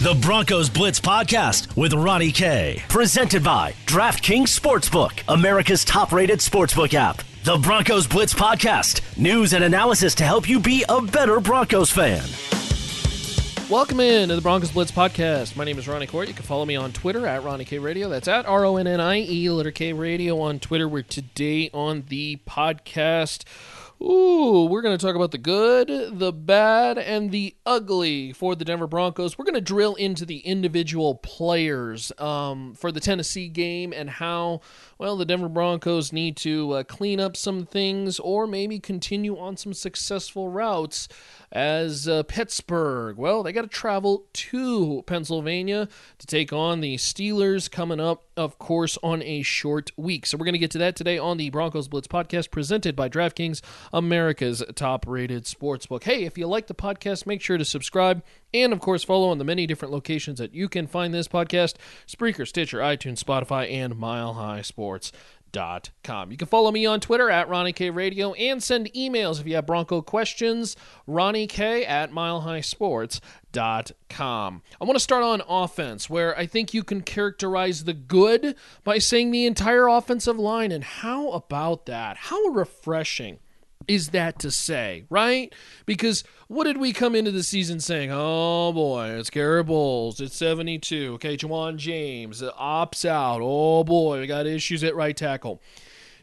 The Broncos Blitz Podcast with Ronnie K. Presented by DraftKings Sportsbook, America's top rated sportsbook app. The Broncos Blitz Podcast, news and analysis to help you be a better Broncos fan. Welcome in to the Broncos Blitz podcast. My name is Ronnie Court. You can follow me on Twitter at Ronnie K Radio. That's at R O N N I E letter K Radio on Twitter. We're today on the podcast. Ooh, we're going to talk about the good, the bad, and the ugly for the Denver Broncos. We're going to drill into the individual players um, for the Tennessee game and how, well, the Denver Broncos need to uh, clean up some things or maybe continue on some successful routes as uh, Pittsburgh. Well, they got to travel to Pennsylvania to take on the Steelers coming up, of course, on a short week. So we're going to get to that today on the Broncos Blitz podcast presented by DraftKings, America's top rated sportsbook. Hey, if you like the podcast, make sure to subscribe and, of course, follow on the many different locations that you can find this podcast Spreaker, Stitcher, iTunes, Spotify, and Mile High Sports. Dot com. You can follow me on Twitter at Ronnie K Radio and send emails if you have Bronco questions. Ronnie K at milehighsports.com. I want to start on offense, where I think you can characterize the good by saying the entire offensive line. And how about that? How refreshing is that to say, right? Because what did we come into the season saying? Oh boy, it's Garett Bolles, it's 72. Okay, Ja'Wuan James opts out. Oh boy, we got issues at right tackle.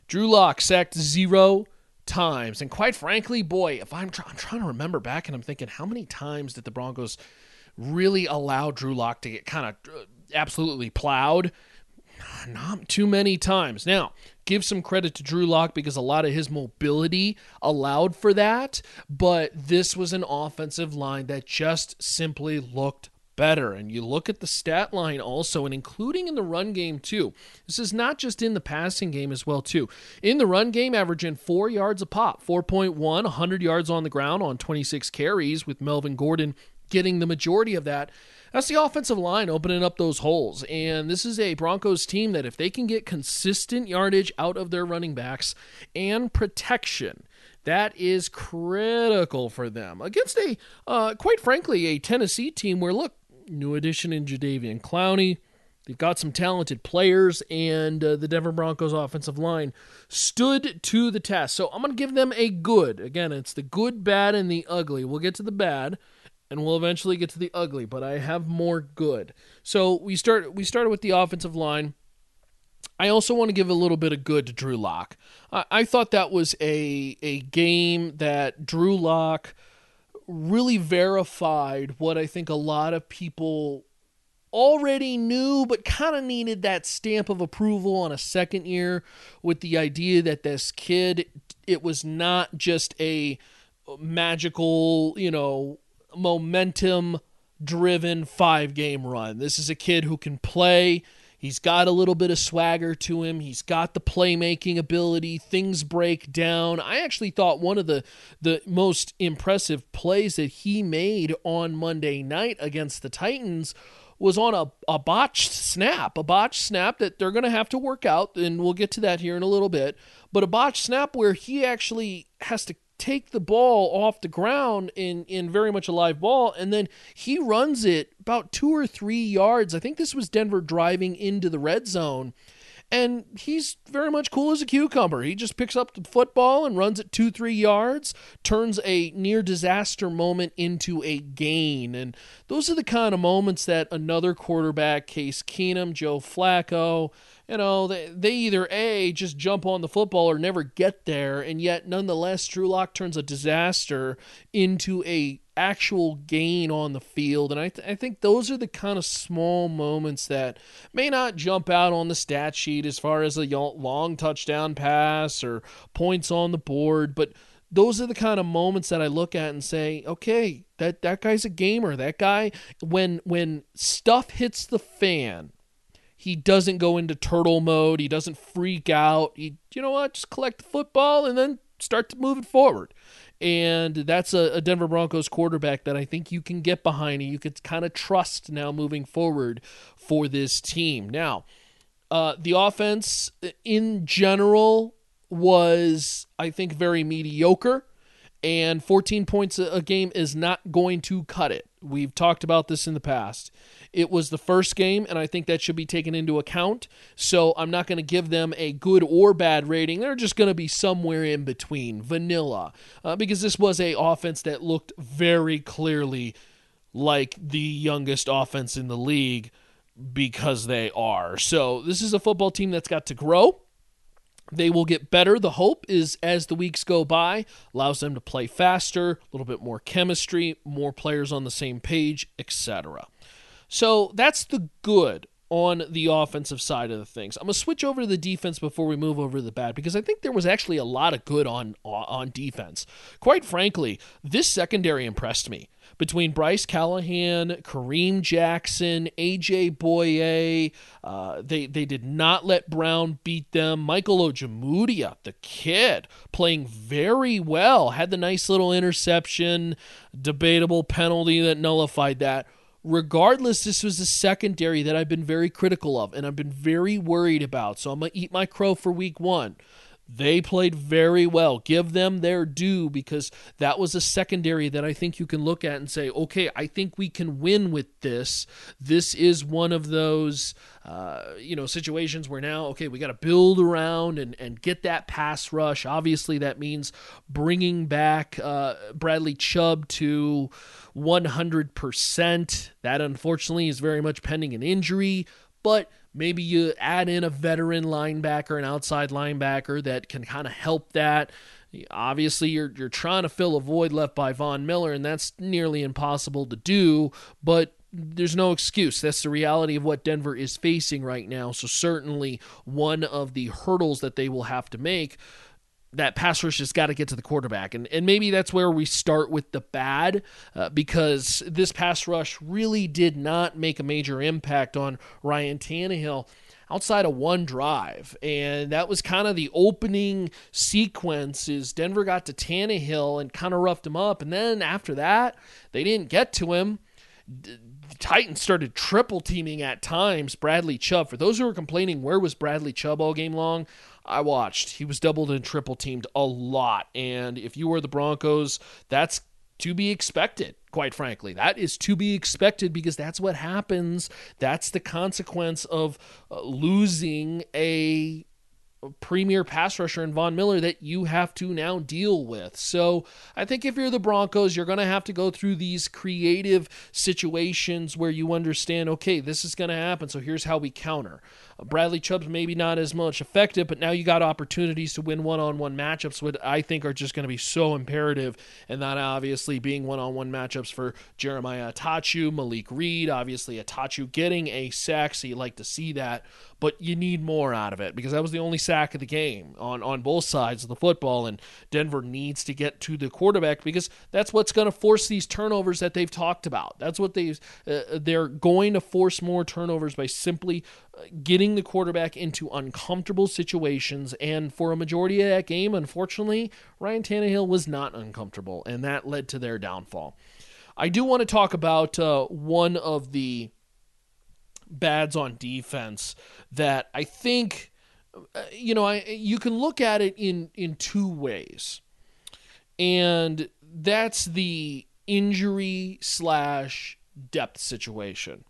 Drew Lock sacked zero times. And quite frankly, boy, if I'm, I'm trying to remember back and I'm thinking, how many times did the Broncos really allow Drew Lock to get kind of uh, absolutely plowed? Not too many times. Now, give some credit to Drew Lock because a lot of his mobility allowed for that, but this was an offensive line that just simply looked better. And you look at the stat line also, and including in the run game too. This is not just in the passing game as well too. In the run game, averaging four yards a pop, 4.1, 100 yards on the ground on 26 carries, with Melvin Gordon getting the majority of that. That's the offensive line opening up those holes. And this is a Broncos team that if they can get consistent yardage out of their running backs and protection, that is critical for them against a, uh, quite frankly, a Tennessee team where, look, new addition in Jadeveon Clowney. They've got some talented players, and uh, the Denver Broncos offensive line stood to the test. So I'm going to give them a good. Again, it's the good, bad, and the ugly. We'll get to the bad and we'll eventually get to the ugly, but I have more good. So we start we started with the offensive line. I also want to give a little bit of good to Drew Lock. I, I thought that was a a game that Drew Lock really verified what I think a lot of people already knew but kind of needed that stamp of approval on a second year with the idea that this kid it was not just a magical, you know, momentum driven five game run. This is a kid who can play. He's got a little bit of swagger to him. He's got the playmaking ability. Things break down. I actually thought one of the the most impressive plays that he made on Monday night against the Titans was on a, a botched snap, a botched snap that they're going to have to work out, and we'll get to that here in a little bit. But a botched snap where he actually has to take the ball off the ground in in very much a live ball and then he runs it about 2 or 3 yards. I think this was Denver driving into the red zone and he's very much cool as a cucumber. He just picks up the football and runs it 2 3 yards, turns a near disaster moment into a gain. And those are the kind of moments that another quarterback, Case Keenum, Joe Flacco, you know, they, they either A, just jump on the football or never get there, and yet nonetheless, Drew Lock turns a disaster into a actual gain on the field. And I, th- I think those are the kind of small moments that may not jump out on the stat sheet as far as a long touchdown pass or points on the board, but those are the kind of moments that I look at and say, okay, that, that guy's a gamer. That guy, when when stuff hits the fan, he doesn't go into turtle mode. He doesn't freak out. He, you know what, just collect the football and then start it forward. And that's a, a Denver Broncos quarterback that I think you can get behind and you could kind of trust now moving forward for this team. Now, uh, the offense in general was, I think, very mediocre. And 14 points a game is not going to cut it. We've talked about this in the past. It was the first game, and I think that should be taken into account. So I'm not going to give them a good or bad rating. They're just going to be somewhere in between, vanilla, uh, because this was a offense that looked very clearly like the youngest offense in the league because they are. So this is a football team that's got to grow. They will get better. The hope is as the weeks go by, allows them to play faster, a little bit more chemistry, more players on the same page, etc. So that's the good on the offensive side of the things. I'm going to switch over to the defense before we move over to the bad because I think there was actually a lot of good on on defense. Quite frankly, this secondary impressed me. Between Bryce Callahan, Kareem Jackson, AJ Bouye. uh, they they did not let Brown beat them. Michael Ojemudia, the kid, playing very well, had the nice little interception, debatable penalty that nullified that regardless, this was a secondary that I've been very critical of and I've been very worried about. So I'm going to eat my crow for week one. They played very well. Give them their due because that was a secondary that I think you can look at and say, okay, I think we can win with this. This is one of those, uh, you know, situations where now, okay, we got to build around and, and get that pass rush. Obviously, that means bringing back uh, Bradley Chubb to 100%. That unfortunately is very much pending an injury, but maybe you add in a veteran linebacker, an outside linebacker that can kind of help that. Obviously, you're you're trying to fill a void left by Von Miller, and that's nearly impossible to do. But there's no excuse. That's the reality of what Denver is facing right now. So certainly one of the hurdles that they will have to make that pass rush has got to get to the quarterback. And, and maybe that's where we start with the bad uh, because this pass rush really did not make a major impact on Ryan Tannehill outside of one drive. And that was kind of the opening sequence is Denver got to Tannehill and kind of roughed him up. And then after that, they didn't get to him. The Titans started triple teaming at times Bradley Chubb. For those who are complaining, where was Bradley Chubb all game long? I watched. He was doubled and triple teamed a lot. And if you were the Broncos, that's to be expected, quite frankly. That is to be expected because that's what happens. That's the consequence of uh, losing a premier pass rusher in Von Miller that you have to now deal with. So I think if you're the Broncos, you're going to have to go through these creative situations where you understand, okay, this is going to happen. So here's how we counter. Uh, Bradley Chubb's maybe not as much effective, but now you got opportunities to win one-on-one matchups, which I think are just going to be so imperative. And that obviously being one-on-one matchups for Jeremiah Attaochu, Malik Reed, obviously Attaochu getting a sack, so you like to see that but you need more out of it because that was the only sack of the game on, on both sides of the football. And Denver needs to get to the quarterback because that's what's going to force these turnovers that they've talked about. That's what they uh, they're going to force more turnovers by simply uh, getting the quarterback into uncomfortable situations. And for a majority of that game, unfortunately, Ryan Tannehill was not uncomfortable, and that led to their downfall. I do want to talk about uh, one of the bads on defense that I think uh, you know I you can look at it in in two ways, and that's the injury slash depth situation.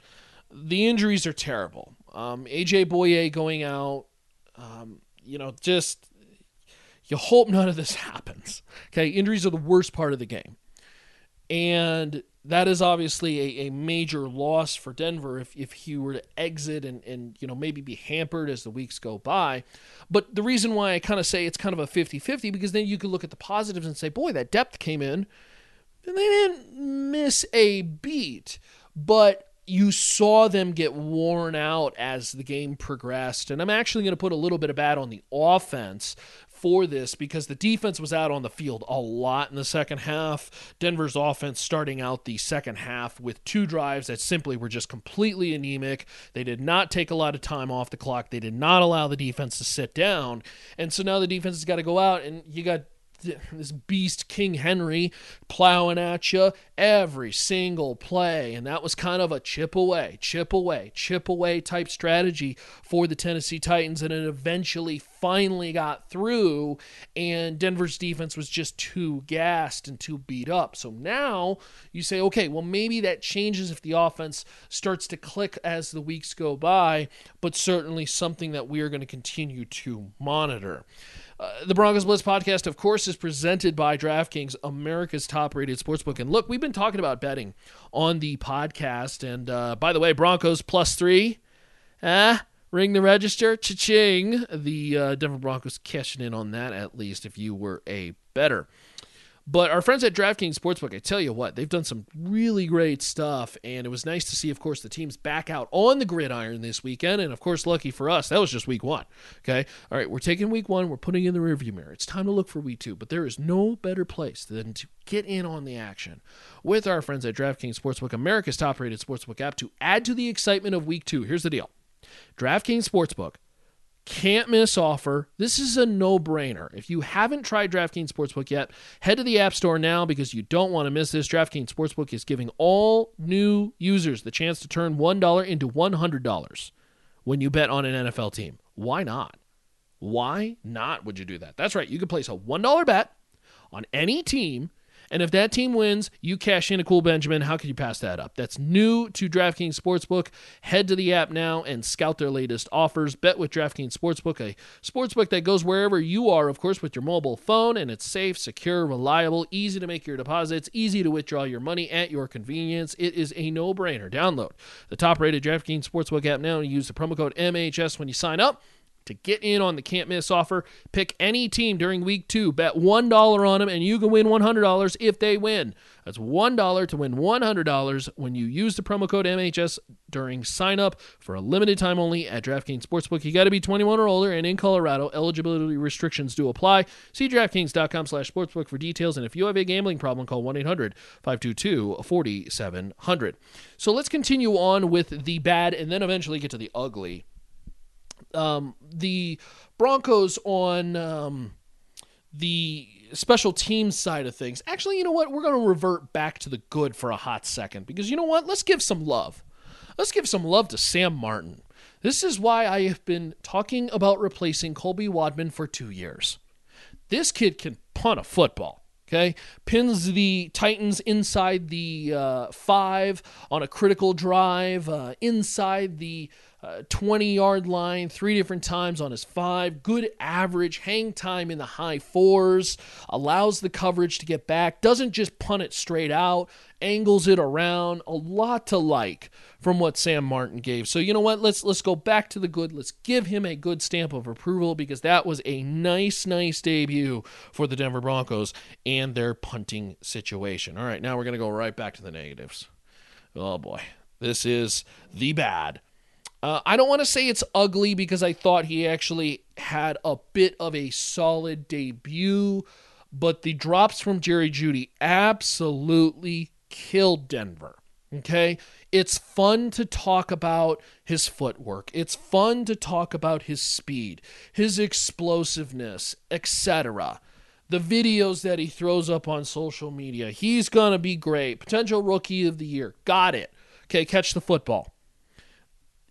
The injuries are terrible. Um, AJ Bouye going out, um, you know, just you hope none of this happens. Okay, injuries are the worst part of the game, and that is obviously a, a major loss for Denver if, if he were to exit and, and you know maybe be hampered as the weeks go by. But the reason why I kind of say it's kind of a 50-50 because then you could look at the positives and say, boy, that depth came in and they didn't miss a beat. But you saw them get worn out as the game progressed. And I'm actually going to put a little bit of bad on the offense for this because the defense was out on the field a lot in the second half. Denver's offense starting out the second half with two drives that simply were just completely anemic. They did not take a lot of time off the clock. They did not allow the defense to sit down. And so now the defense has got to go out and you got this beast King Henry plowing at you every single play. And that was kind of a chip away, chip away, chip away type strategy for the Tennessee Titans. And it eventually finally got through, and Denver's defense was just too gassed and too beat up. So now you say, okay, well, maybe that changes if the offense starts to click as the weeks go by, but certainly something that we are going to continue to monitor. Uh, the Broncos Blitz podcast, of course, is presented by DraftKings, America's top rated sportsbook. And look, we've been talking about betting on the podcast. And uh, by the way, Broncos plus three. Ah, ring the register. Cha-ching. The uh, Denver Broncos cashing in on that, at least, if you were a better. But our friends at DraftKings Sportsbook, I tell you what, they've done some really great stuff. And it was nice to see, of course, the teams back out on the gridiron this weekend. And of course, lucky for us, that was just week one. Okay. All right. We're taking week one, we're putting in the rearview mirror. It's time to look for week two. But there is no better place than to get in on the action with our friends at DraftKings Sportsbook, America's top rated sportsbook app, to add to the excitement of week two. Here's the deal DraftKings Sportsbook can't miss offer. This is a no brainer. If you haven't tried DraftKings Sportsbook yet, head to the App Store now because you don't want to miss this. DraftKings Sportsbook is giving all new users the chance to turn $1 into $100 when you bet on an NFL team. Why not? Why not would you do that? That's right. You can place a $1 bet on any team and if that team wins, you cash in a cool Benjamin. How could you pass that up? That's new to DraftKings Sportsbook. Head to the app now and scout their latest offers. Bet with DraftKings Sportsbook, a sportsbook that goes wherever you are, of course, with your mobile phone, and it's safe, secure, reliable, easy to make your deposits, easy to withdraw your money at your convenience. It is a no brainer. Download the top rated DraftKings Sportsbook app now and use the promo code MHS when you sign up. To get in on the can't miss offer, pick any team during week two, bet $1 on them, and you can win $100 if they win. That's $1 to win $100 when you use the promo code MHS during sign up for a limited time only at DraftKings Sportsbook. You got to be 21 or older, and in Colorado, eligibility restrictions do apply. See DraftKings.com slash sportsbook for details, and if you have a gambling problem, call 1-800-522-4700. So let's continue on with the bad and then eventually get to the ugly um, the Broncos on um, the special teams side of things. Actually, you know what? We're going to revert back to the good for a hot second because you know what? Let's give some love. Let's give some love to Sam Martin. This is why I have been talking about replacing Colby Wadman for two years. This kid can punt a football. Okay, pins the Titans inside the uh, five on a critical drive, uh, inside the Uh, 20 yard line three different times on his five. Good average, hang time in the high fours, allows the coverage to get back, doesn't just punt it straight out, angles it around. A lot to like from what Sam Martin gave. So you know what? Let's let's go back to the good. Let's give him a good stamp of approval because that was a nice, nice debut for the Denver Broncos and their punting situation. All right, now we're gonna go right back to the negatives. Oh boy. This is the bad uh, I don't want to say it's ugly because I thought he actually had a bit of a solid debut, but the drops from Jerry Jeudy absolutely killed Denver. Okay? It's fun to talk about his footwork. It's fun to talk about his speed, his explosiveness, etc. The videos that he throws up on social media. He's going to be great. Potential rookie of the year. Got it. Okay, catch the football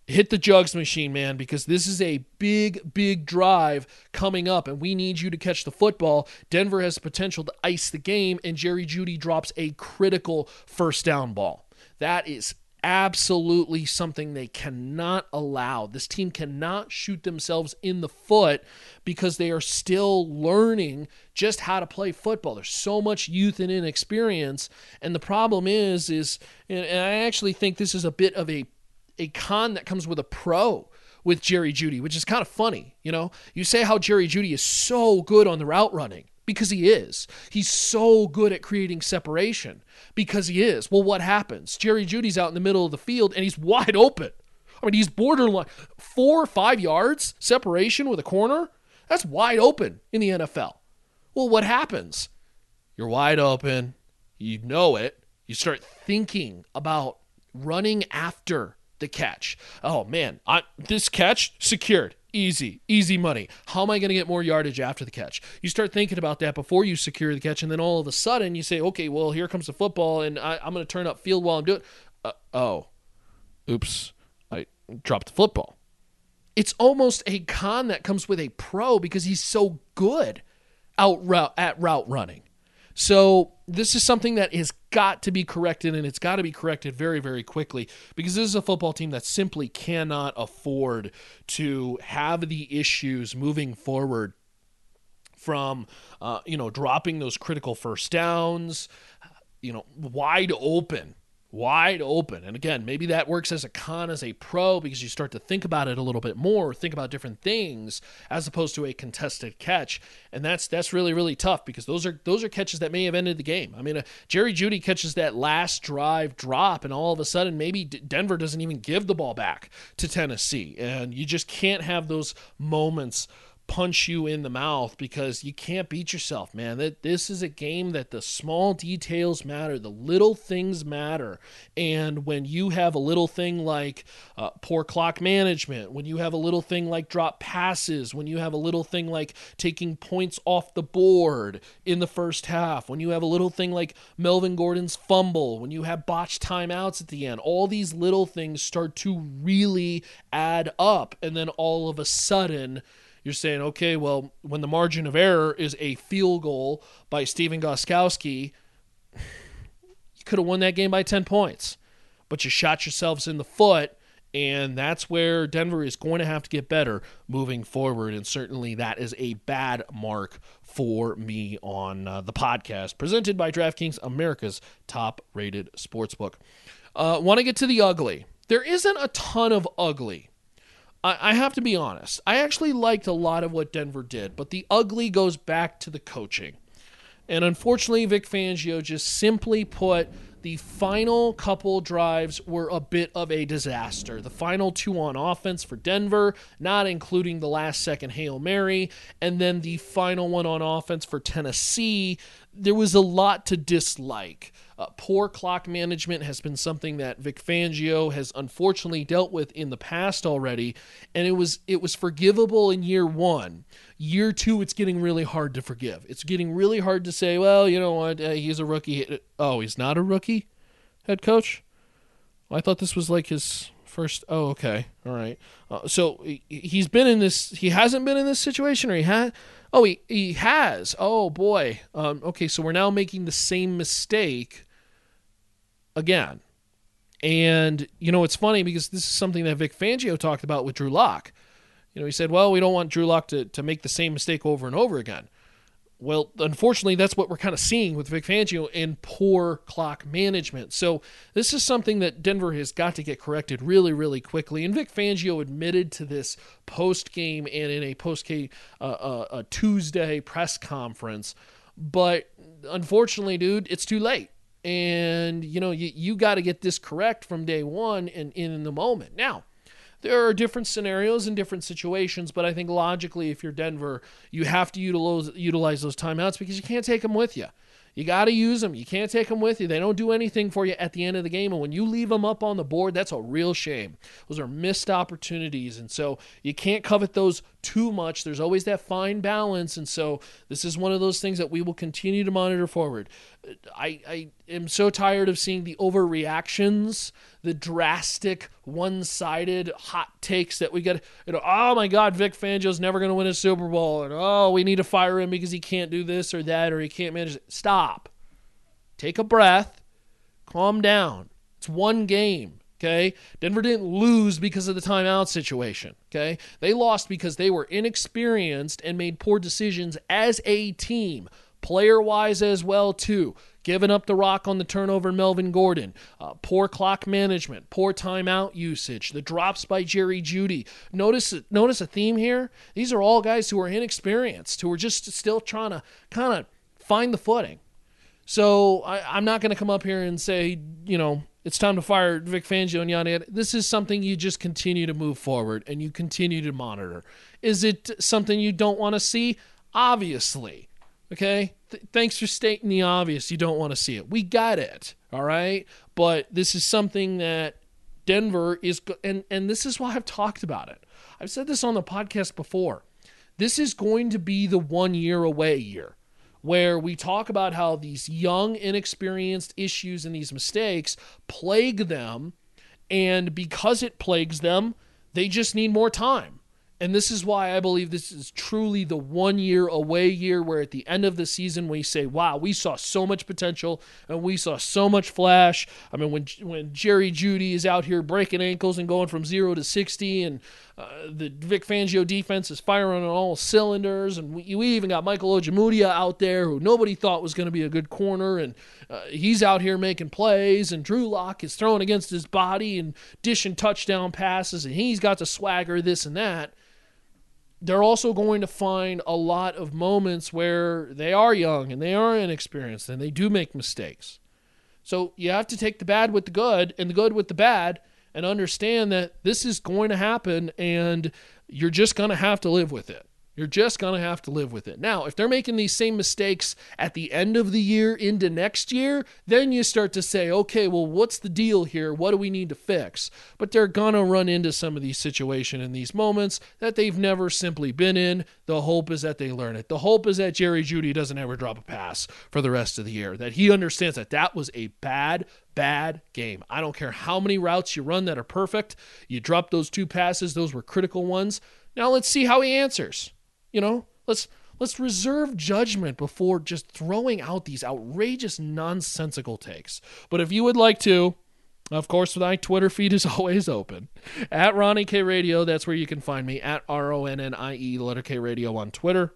hit the jugs machine, man, because this is a big, big drive coming up, and we need you to catch the football. Denver has the potential to ice the game, and Jerry Jeudy drops a critical first down ball. That is absolutely something they cannot allow. This team cannot shoot themselves in the foot because they are still learning just how to play football. There's so much youth and inexperience, and the problem is is and I actually think this is a bit of a a con that comes with a pro with Jerry Jeudy, which is kind of funny. You know, you say how Jerry Jeudy is so good on the route running because he is. He's so good at creating separation because he is. Well, what happens? Jerry Jeudy's out in the middle of the field and he's wide open. I mean, he's borderline four or five yards separation with a corner. That's wide open in the NFL. Well, what happens? You're wide open. You know it. You start thinking about running after the catch. Oh man, I, this catch secured. Easy, easy money. How am I going to get more yardage after the catch? You start thinking about that before you secure the catch, and then all of a sudden you say, okay, well, here comes the football, and I, am going to turn up field while I'm doing uh, Oh, oops, I dropped the football. it's almost a con that comes with a pro because he's so good out route at route running. So this is something that has got to be corrected, and it's got to be corrected very, very quickly because this is a football team that simply cannot afford to have the issues moving forward from, uh, you know, dropping those critical first downs, you know, wide open wide open. And again, maybe that works as a con as a pro because you start to think about it a little bit more, think about different things as opposed to a contested catch. And that's that's really really tough because those are those are catches that may have ended the game. I mean, uh, Jerry Jeudy catches that last drive drop and all of a sudden maybe D- Denver doesn't even give the ball back to Tennessee. And you just can't have those moments punch you in the mouth because you can't beat yourself, man. That this is a game that the small details matter, the little things matter. And when you have a little thing like uh, poor clock management, when you have a little thing like drop passes, when you have a little thing like taking points off the board in the first half, when you have a little thing like Melvin Gordon's fumble, when you have botched timeouts at the end, all these little things start to really add up. And then all of a sudden, you're saying, okay, well, when the margin of error is a field goal by Stephen Gostkowski, you could have won that game by 10 points, but you shot yourselves in the foot. And that's where Denver is going to have to get better moving forward. And certainly that is a bad mark for me on uh, the podcast presented by DraftKings, America's top rated sportsbook. Uh, Want to get to the ugly. There isn't a ton of ugly I, have to be honest. I actually liked a lot of what Denver did, but the ugly goes back to the coaching. And unfortunately, Vic Fangio just simply put the final couple drives were a bit of a disaster. The final two on offense for Denver, not including the last second Hail Mary, and then the final one on offense for Tennessee, there was a lot to dislike. Uh, poor clock management has been something that Vic Fangio has unfortunately dealt with in the past already, and it was it was forgivable in year one. Year two, it's getting really hard to forgive. It's getting really hard to say, well, you know what, uh, he's a rookie. Oh, he's not a rookie, head coach. Well, I thought this was like his first. Oh, okay, all right. Uh, so he's been in this. He hasn't been in this situation, or he had. Oh, he, he has. Oh boy. Um, okay, so we're now making the same mistake again. And, you know, it's funny because this is something that Vic Fangio talked about with Drew Lock. You know, he said, well, we don't want Drew Lock to, to make the same mistake over and over again. Well, unfortunately, that's what we're kind of seeing with Vic Fangio and poor clock management. So, this is something that Denver has got to get corrected really, really quickly. And Vic Fangio admitted to this post game and in a post game uh, uh, Tuesday press conference. But unfortunately, dude, it's too late and you know you, you got to get this correct from day one and in the moment now there are different scenarios and different situations but i think logically if you're denver you have to utilize utilize those timeouts because you can't take them with you you got to use them. You can't take them with you. They don't do anything for you at the end of the game. And when you leave them up on the board, that's a real shame. Those are missed opportunities. And so you can't covet those too much. There's always that fine balance. And so this is one of those things that we will continue to monitor forward. I, I am so tired of seeing the overreactions, the drastic, one sided hot takes that we get. You know, oh my God, Vic Fangio's never going to win a Super Bowl. And oh, we need to fire him because he can't do this or that or he can't manage it. Stop. Take a breath. Calm down. It's one game. Okay. Denver didn't lose because of the timeout situation. Okay. They lost because they were inexperienced and made poor decisions as a team player wise as well too. Giving up the rock on the turnover, Melvin Gordon. Uh, poor clock management, poor timeout usage, the drops by Jerry Jeudy. Notice, notice a theme here. These are all guys who are inexperienced, who are just still trying to kind of find the footing. So I, am not going to come up here and say, you know, it's time to fire Vic Fangio and yada. This is something you just continue to move forward and you continue to monitor. Is it something you don't want to see? Obviously. Okay? Th- thanks for stating the obvious. You don't want to see it. We got it. All right? But this is something that Denver is and and this is why I've talked about it. I've said this on the podcast before. This is going to be the 1 year away year where we talk about how these young inexperienced issues and these mistakes plague them and because it plagues them, they just need more time And this is why I believe this is truly the one year away year where at the end of the season we say, wow, we saw so much potential and we saw so much flash. I mean, when, when Jerry Jeudy is out here breaking ankles and going from zero to 60, and uh, the Vic Fangio defense is firing on all cylinders, and we, we even got Michael Ojemudia out there who nobody thought was going to be a good corner, and uh, he's out here making plays, and Drew Lock is throwing against his body and dishing touchdown passes, and he's got the swagger, this and that they're also going to find a lot of moments where they are young and they are inexperienced and they do make mistakes. So you have to take the bad with the good and the good with the bad and understand that this is going to happen and you're just going to have to live with it. You're just going to have to live with it. Now, if they're making these same mistakes at the end of the year into next year, then you start to say, okay, well, what's the deal here? What do we need to fix? But they're going to run into some of these situations in these moments that they've never simply been in. The hope is that they learn it. The hope is that Jerry Jeudy doesn't ever drop a pass for the rest of the year, that he understands that that was a bad, bad game. I don't care how many routes you run that are perfect. You drop those two passes, those were critical ones. Now let's see how he answers. You know, let's let's reserve judgment before just throwing out these outrageous nonsensical takes. But if you would like to, of course, my Twitter feed is always open. At Ronnie K Radio, that's where you can find me. At R O N N I E, letter K Radio on Twitter.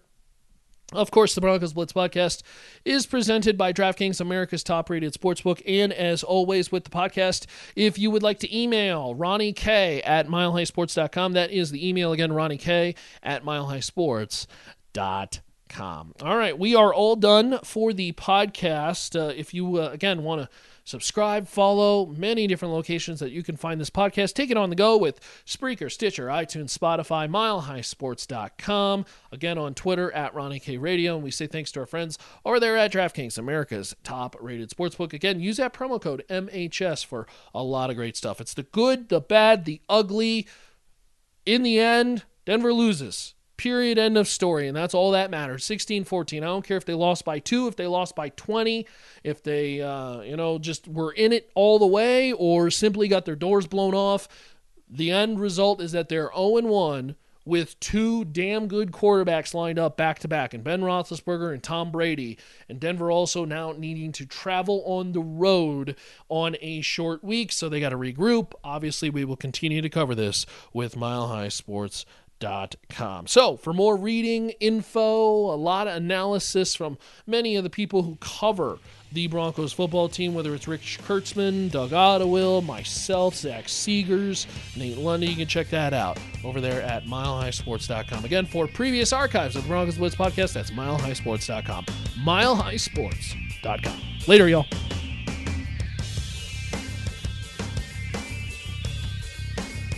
Of course, the Broncos Blitz podcast is presented by DraftKings, America's top rated sportsbook. And as always with the podcast, if you would like to email Ronnie K at milehighsports.com, that is the email again, Ronnie K at milehighsports.com. All right, we are all done for the podcast. Uh, if you, uh, again, want to subscribe, follow, many different locations that you can find this podcast. Take it on the go with Spreaker, Stitcher, iTunes, Spotify, milehighsports.com. Again, on Twitter at Ronnie K Radio. And we say thanks to our friends over there at DraftKings, America's top rated sportsbook. Again, use that promo code MHS for a lot of great stuff. It's the good, the bad, the ugly. In the end, Denver loses. Period. End of story. And that's all that matters. 16 14. I don't care if they lost by two, if they lost by 20, if they, uh, you know, just were in it all the way or simply got their doors blown off. The end result is that they're 0 1 with two damn good quarterbacks lined up back to back, and Ben Roethlisberger and Tom Brady. And Denver also now needing to travel on the road on a short week, so they got to regroup. Obviously, we will continue to cover this with Mile High Sports Com. So, for more reading, info, a lot of analysis from many of the people who cover the Broncos football team, whether it's Rich Kurtzman, Doug Ottewill, myself, Zach Seegers, Nate Lundy, you can check that out over there at milehighsports.com. Again, for previous archives of the Broncos Blitz podcast, that's milehighsports.com. Milehighsports.com. Later, y'all.